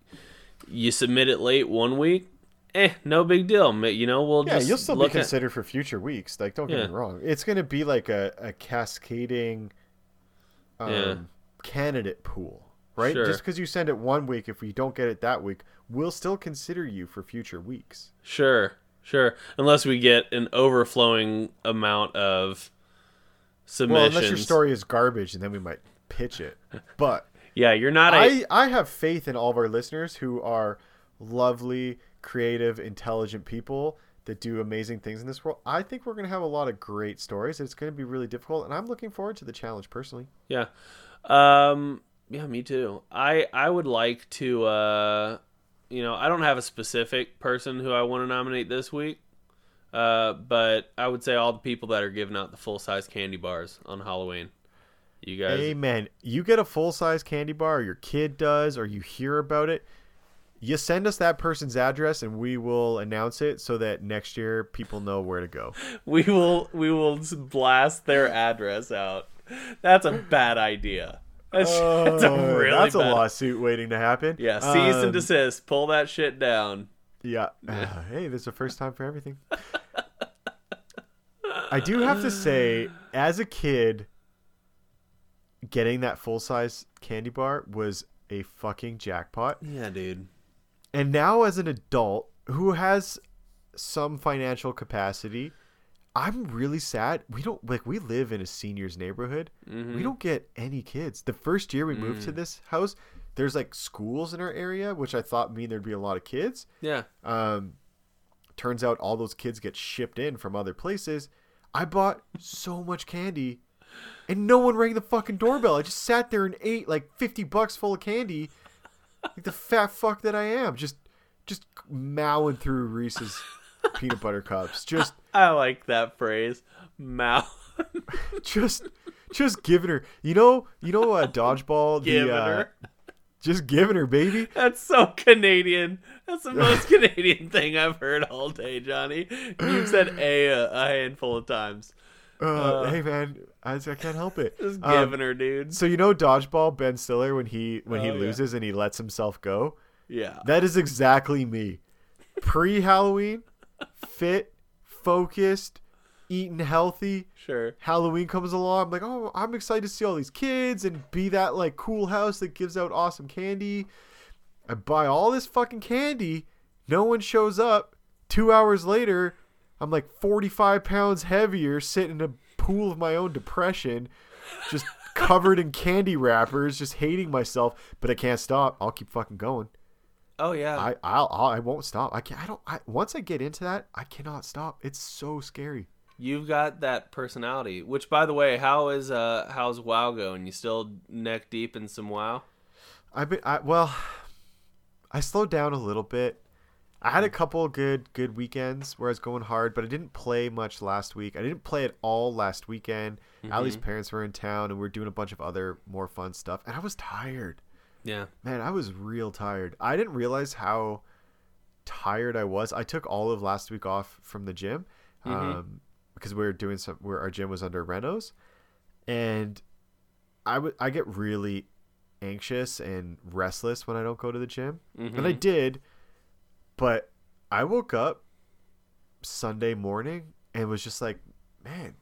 you submit it late one week, eh, no big deal. You know, we'll Yeah, just you'll still be look at- considered for future weeks. Like, don't get me wrong. It's going to be like a, a cascading um, Yeah. Candidate pool, right? Sure. Just because you send it one week, if we don't get it that week, we'll still consider you for future weeks. Sure, sure. Unless we get an overflowing amount of Well, submissions. unless your story is garbage, and then we might pitch it. But yeah, you're not a I, I have faith in all of our listeners who are lovely, creative, intelligent people that do amazing things in this world. I think we're going to have a lot of great stories. It's going to be really difficult, and I'm looking forward to the challenge personally. Yeah. Um yeah, me too. I I would like to uh you know, I don't have a specific person who I want to nominate this week. Uh but I would say all the people that are giving out the full-size candy bars on Halloween. You guys Amen. You get a full size candy bar, or your kid does, or you hear about it. You send us that person's address, and we will announce it so that next year people know where to go. We will we will blast their address out. That's a bad idea. That's, that's a Oh, really that's a bad. lawsuit waiting to happen. Yeah, cease and Um, desist. Pull that shit down. Yeah. Uh, hey, there's a first time for everything. I do have to say, as a kid, getting that full size candy bar was a fucking jackpot. Yeah, dude. And now, as an adult who has some financial capacity, I'm really sad. We don't like we live in a seniors neighborhood. Mm-hmm. We don't get any kids. The first year we moved to Mm. this house, there's like schools in our area, which I thought mean there'd be a lot of kids. Yeah. Um, turns out all those kids get shipped in from other places. I bought so much candy, and no one rang the fucking doorbell. I just sat there and ate like fifty bucks full of candy, like the fat fuck that I am. Just, just mowing through Reese's peanut butter cups. Just, I like that phrase. mow. just, just giving her. You know, you know, uh, dodgeball. The, Giving uh, her. Just giving her, baby. That's so Canadian. That's the most Canadian thing I've heard all day, Johnny. You've said a a, a handful of times. Uh, Uh, hey man, I, I can't help it. Just Um, giving her, dude. So you know dodgeball Ben Stiller when he when he Oh, yeah. loses and he lets himself go? Yeah. That is exactly me. Pre Halloween, fit, focused, eating healthy. Sure. Halloween comes along. I'm like, oh, I'm excited to see all these kids and be that like cool house that gives out awesome candy. I buy all this fucking candy. No one shows up. Two hours later, I'm like 45 pounds heavier, sitting in a pool of my own depression, just covered in candy wrappers, just hating myself. But I can't stop. I'll keep fucking going. Oh yeah. I I'll, I'll I won't stop. I can't. I don't. I once I get into that, I cannot stop. It's so scary. You've got that personality. Which, by the way, how is uh how's WoW going? You still neck deep in some WoW? I've been. I, well, I slowed down a little bit. I had a couple good good weekends where I was going hard, but I didn't play much last week. I didn't play at all last weekend. Ali's mm-hmm. parents were in town, and we are doing a bunch of other more fun stuff, and I was tired. Yeah. Man, I was real tired. I didn't realize how tired I was. I took all of last week off from the gym mm-hmm. um, because we were doing some. Where our gym was under renos, and I would I get really anxious and restless when I don't go to the gym, and I mm-hmm. did, but I woke up Sunday morning and was just like, man,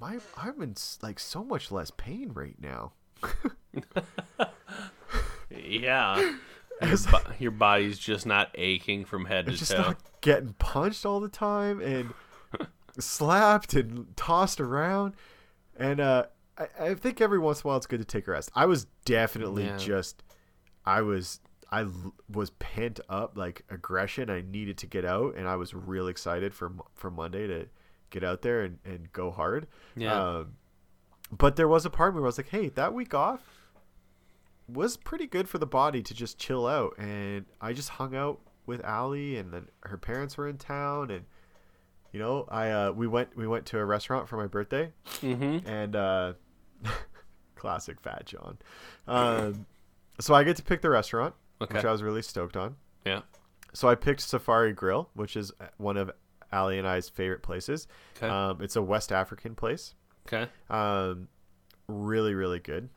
my I'm in like so much less pain right now. Yeah. Your, bo- your body's just not aching from head to just toe. not getting punched all the time and slapped and tossed around. And uh, I, I think every once in a while it's good to take a rest. I was definitely Yeah. just, I was, I was pent up like aggression. I needed to get out, and I was real excited for for Monday to get out there and, and go hard. Yeah. Um, but there was a part where I was like, hey, that week off was pretty good for the body to just chill out. And I just hung out with Allie, and then her parents were in town, and you know, I uh, we went we went to a restaurant for my birthday, mm-hmm. and uh, classic Fat John. Um, so I get to pick the restaurant, which I was really stoked on. Yeah. So I picked Safari Grill, which is one of Ali and I's favorite places. Okay. Um, it's a West African place. Okay. Um, really, really good.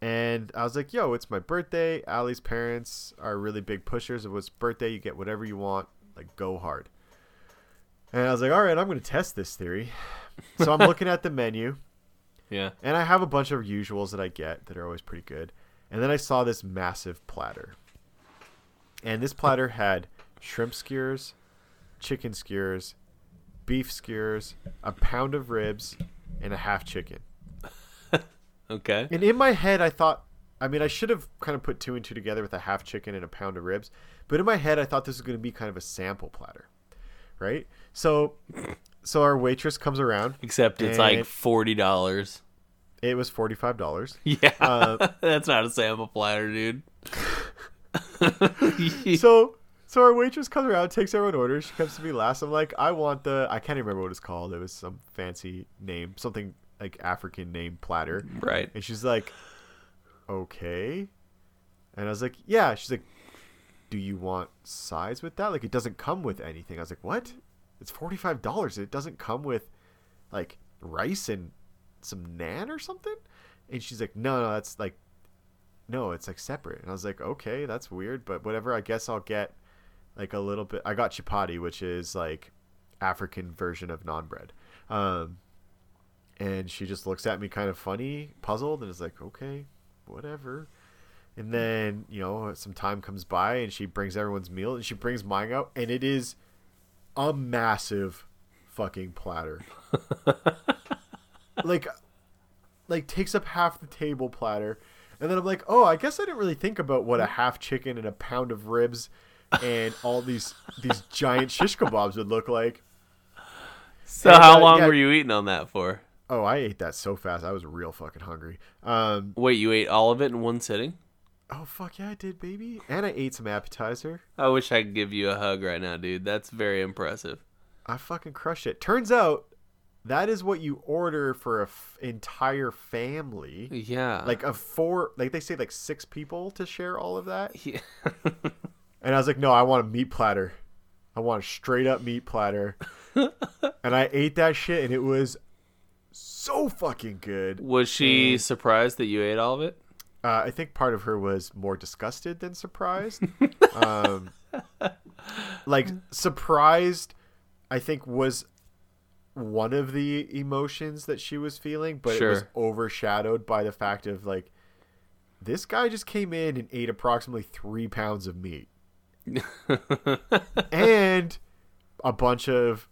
And I was like, yo, it's my birthday. Ali's parents are really big pushers of it's birthday. You get whatever you want. Like, go hard. And I was like, all right, I'm going to test this theory. So I'm looking at the menu, Yeah. and I have a bunch of usuals that I get that are always pretty good. And then I saw this massive platter. And this platter had shrimp skewers, chicken skewers, beef skewers, a pound of ribs, and a half chicken. Okay. And in my head, I thought, I mean, I should have kind of put two and two together with a half chicken and a pound of ribs. But in my head, I thought this was going to be kind of a sample platter, right? So, so our waitress comes around. Except it's like forty dollars. It was forty five dollars. Yeah. Uh, That's not a sample platter, dude. so, so our waitress comes around, takes everyone orders. She comes to me last. I'm like, I want the. I can't even remember what it's called. It was some fancy name, something like African name platter. right. And she's like, okay. And I was like, yeah. She's like, do you want sides with that? Like, it doesn't come with anything. I was like, what? It's forty five dollars. It doesn't come with like rice and some naan or something. And she's like, no, no, that's like, no, it's like separate. And I was like, okay, that's weird, but whatever. I guess I'll get like a little bit. I got chapati, which is like African version of naan bread. Um, and she just looks at me kind of funny, puzzled, and is like, okay, whatever. And then, you know, some time comes by and she brings everyone's meal and she brings mine out and it is a massive fucking platter. like like takes up half the table platter. And then I'm like, "Oh, I guess I didn't really think about what a half chicken and a pound of ribs and all these these giant shish kebabs would look like." So And, how uh, long yeah. were you eating on that for? Oh, I ate that so fast. I was real fucking hungry. Um, Wait, you ate all of it in one sitting? oh fuck yeah, I did, baby. And I ate some appetizer. I wish I could give you a hug right now, dude. That's very impressive. I fucking crushed it. Turns out that is what you order for a f- entire family. Yeah. Like a four, like they say, like six people to share all of that. Yeah. And I was like, no, I want a meat platter. I want a straight up meat platter. and I ate that shit, and it was so fucking good. Was she surprised that you ate all of it? Uh, I think part of her was more disgusted than surprised. um, like surprised, I think was one of the emotions that she was feeling, but it was overshadowed by the fact of like this guy just came in and ate approximately three pounds of meat and a bunch of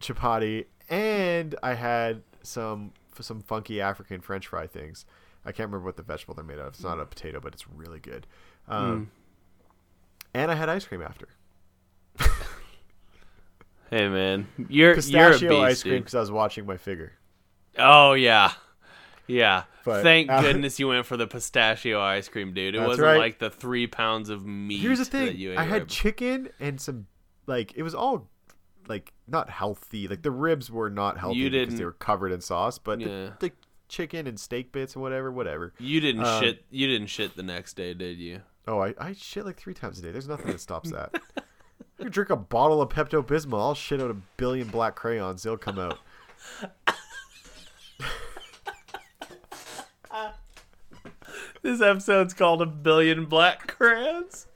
chapati, and I had some some funky African French fry things. I can't remember what the vegetable they're made out of. It's not a potato, but it's really good. Um, And I had ice cream after Hey man, you're pistachio you're a ice cream because I was watching my figure. Oh yeah, yeah. But, Thank uh, goodness you went for the pistachio ice cream, dude. It wasn't right. like the three pounds of meat. Here's the That thing: you ate I had right chicken and some like it was all like not healthy. Like the ribs were not healthy because they were covered in sauce, but the- the, chicken and steak bits and whatever, whatever. You didn't Um, shit. You didn't shit the next day, did you? Oh, I, I shit like three times a day. There's nothing that stops that. you drink a bottle of Pepto Bismol, I'll shit out a billion black crayons. They'll come out. This episode's called "A Billion Black Crayons."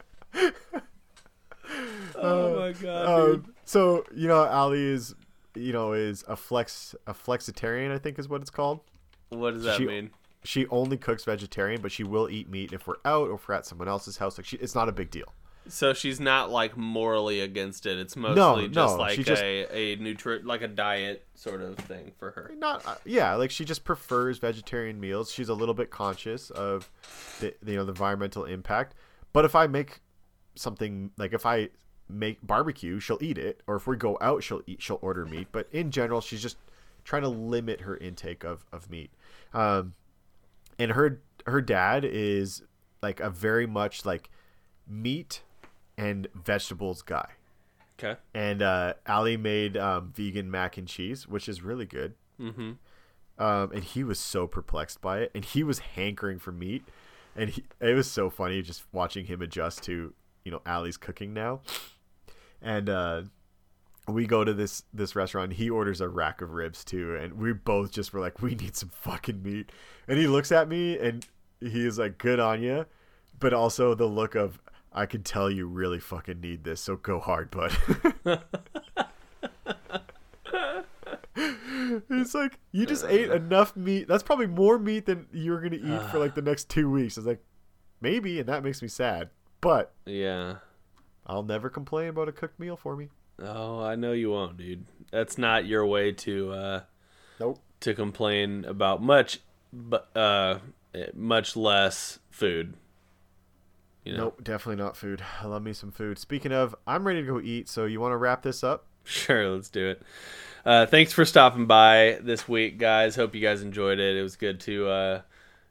oh my god. Um, so you know, Ali is, you know, is a flex a flexitarian. I think is what it's called. What does that she- mean? She only cooks vegetarian, but she will eat meat if we're out or if we're at someone else's house. Like she, it's not a big deal. So she's not like morally against it. It's mostly just no, like she just- a a nutri like a diet sort of thing for her. Not uh, yeah, like she just prefers vegetarian meals. She's a little bit conscious of the the, you know the environmental impact. But if I make something like if I make barbecue, she'll eat it, or if we go out, she'll eat she'll order meat. But in general, she's just trying to limit her intake of of meat. Um, and her her dad is like a very much like meat and vegetables guy Okay. and uh, Ali made um, vegan mac and cheese, which is really good. Mm-hmm. Um, and he was so perplexed by it, and he was hankering for meat, and he, it was so funny just watching him adjust to you know Ali's cooking now. And uh, we go to this this restaurant. He orders a rack of ribs too, and we both just were like, "We need some fucking meat." And he looks at me, and he is like, "Good on you," but also the look of. I can tell you really fucking need this, so go hard, bud. it's like you just ate enough meat. That's probably more meat than you're gonna eat for like the next two weeks. It's like maybe, and that makes me sad. But Yeah. I'll never complain about a cooked meal for me. Oh, I know you won't, dude. That's not your way to uh Nope. to complain about much, but uh, much less food. You know? Nope, definitely not food. I love me some food. Speaking of, I'm ready to go eat. So you want to wrap this up? Sure, let's do it. Uh, thanks for stopping by this week, guys. Hope you guys enjoyed it. It was good to uh,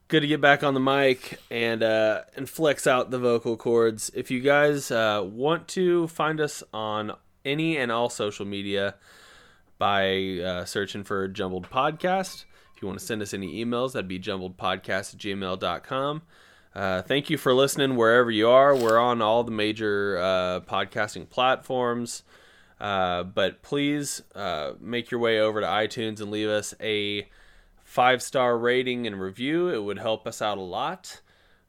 good to get back on the mic and uh, and flex out the vocal cords. If you guys uh, want to find us on any and all social media by uh, searching for Jumbled Podcast. If you want to send us any emails, that'd be jumbledpodcast at gmail.com. Uh, thank you for listening wherever you are. We're on all the major uh, podcasting platforms. Uh, but please uh, make your way over to iTunes and leave us a five star rating and review. It would help us out a lot.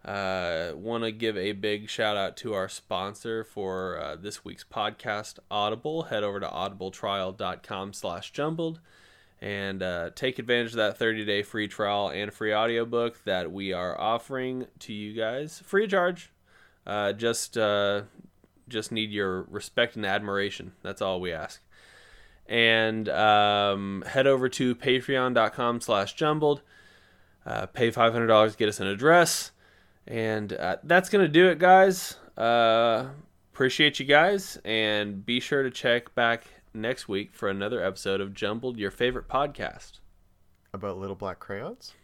Uh, Want to give a big shout out to our sponsor for this week's podcast, Audible. Head over to audibletrial.com slash and uh, take advantage of that 30 day free trial and free audiobook that we are offering to you guys free of charge. Uh, just uh, just need your respect and admiration. That's all we ask. And um, head over to patreon.com slash jumbled. Uh, pay $500 get us an address. And uh, that's going to do it, guys. Uh, appreciate you guys. And be sure to check back next week for another episode of Jumbled, your favorite podcast. About little black crayons?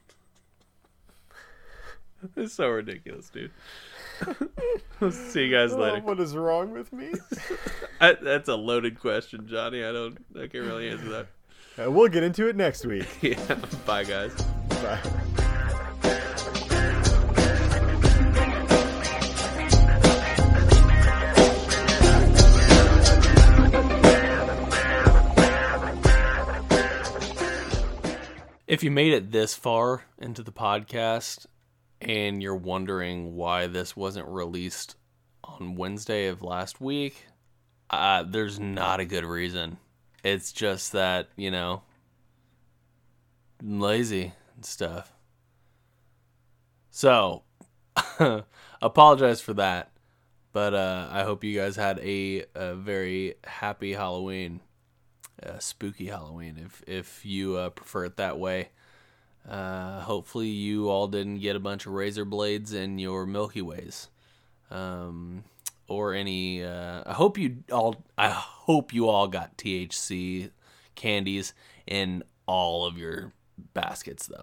It's so ridiculous, dude. See you guys later. Oh, what is wrong with me? I, that's a loaded question, Johnny. I don't. I can't really answer that. Uh, we'll get into it next week. Yeah. Bye, guys. Bye. If you made it this far into the podcast and you're wondering why this wasn't released on Wednesday of last week, uh, there's not a good reason. It's just that, you know, I'm lazy and stuff. So, apologize for that. But uh, I hope you guys had a, a very happy Halloween uh, spooky Halloween if if you uh, prefer it that way. Uh, hopefully, you all didn't get a bunch of razor blades in your Milky Ways, um, or any. Uh, I hope you all. I hope you all got THC candies in all of your baskets, though.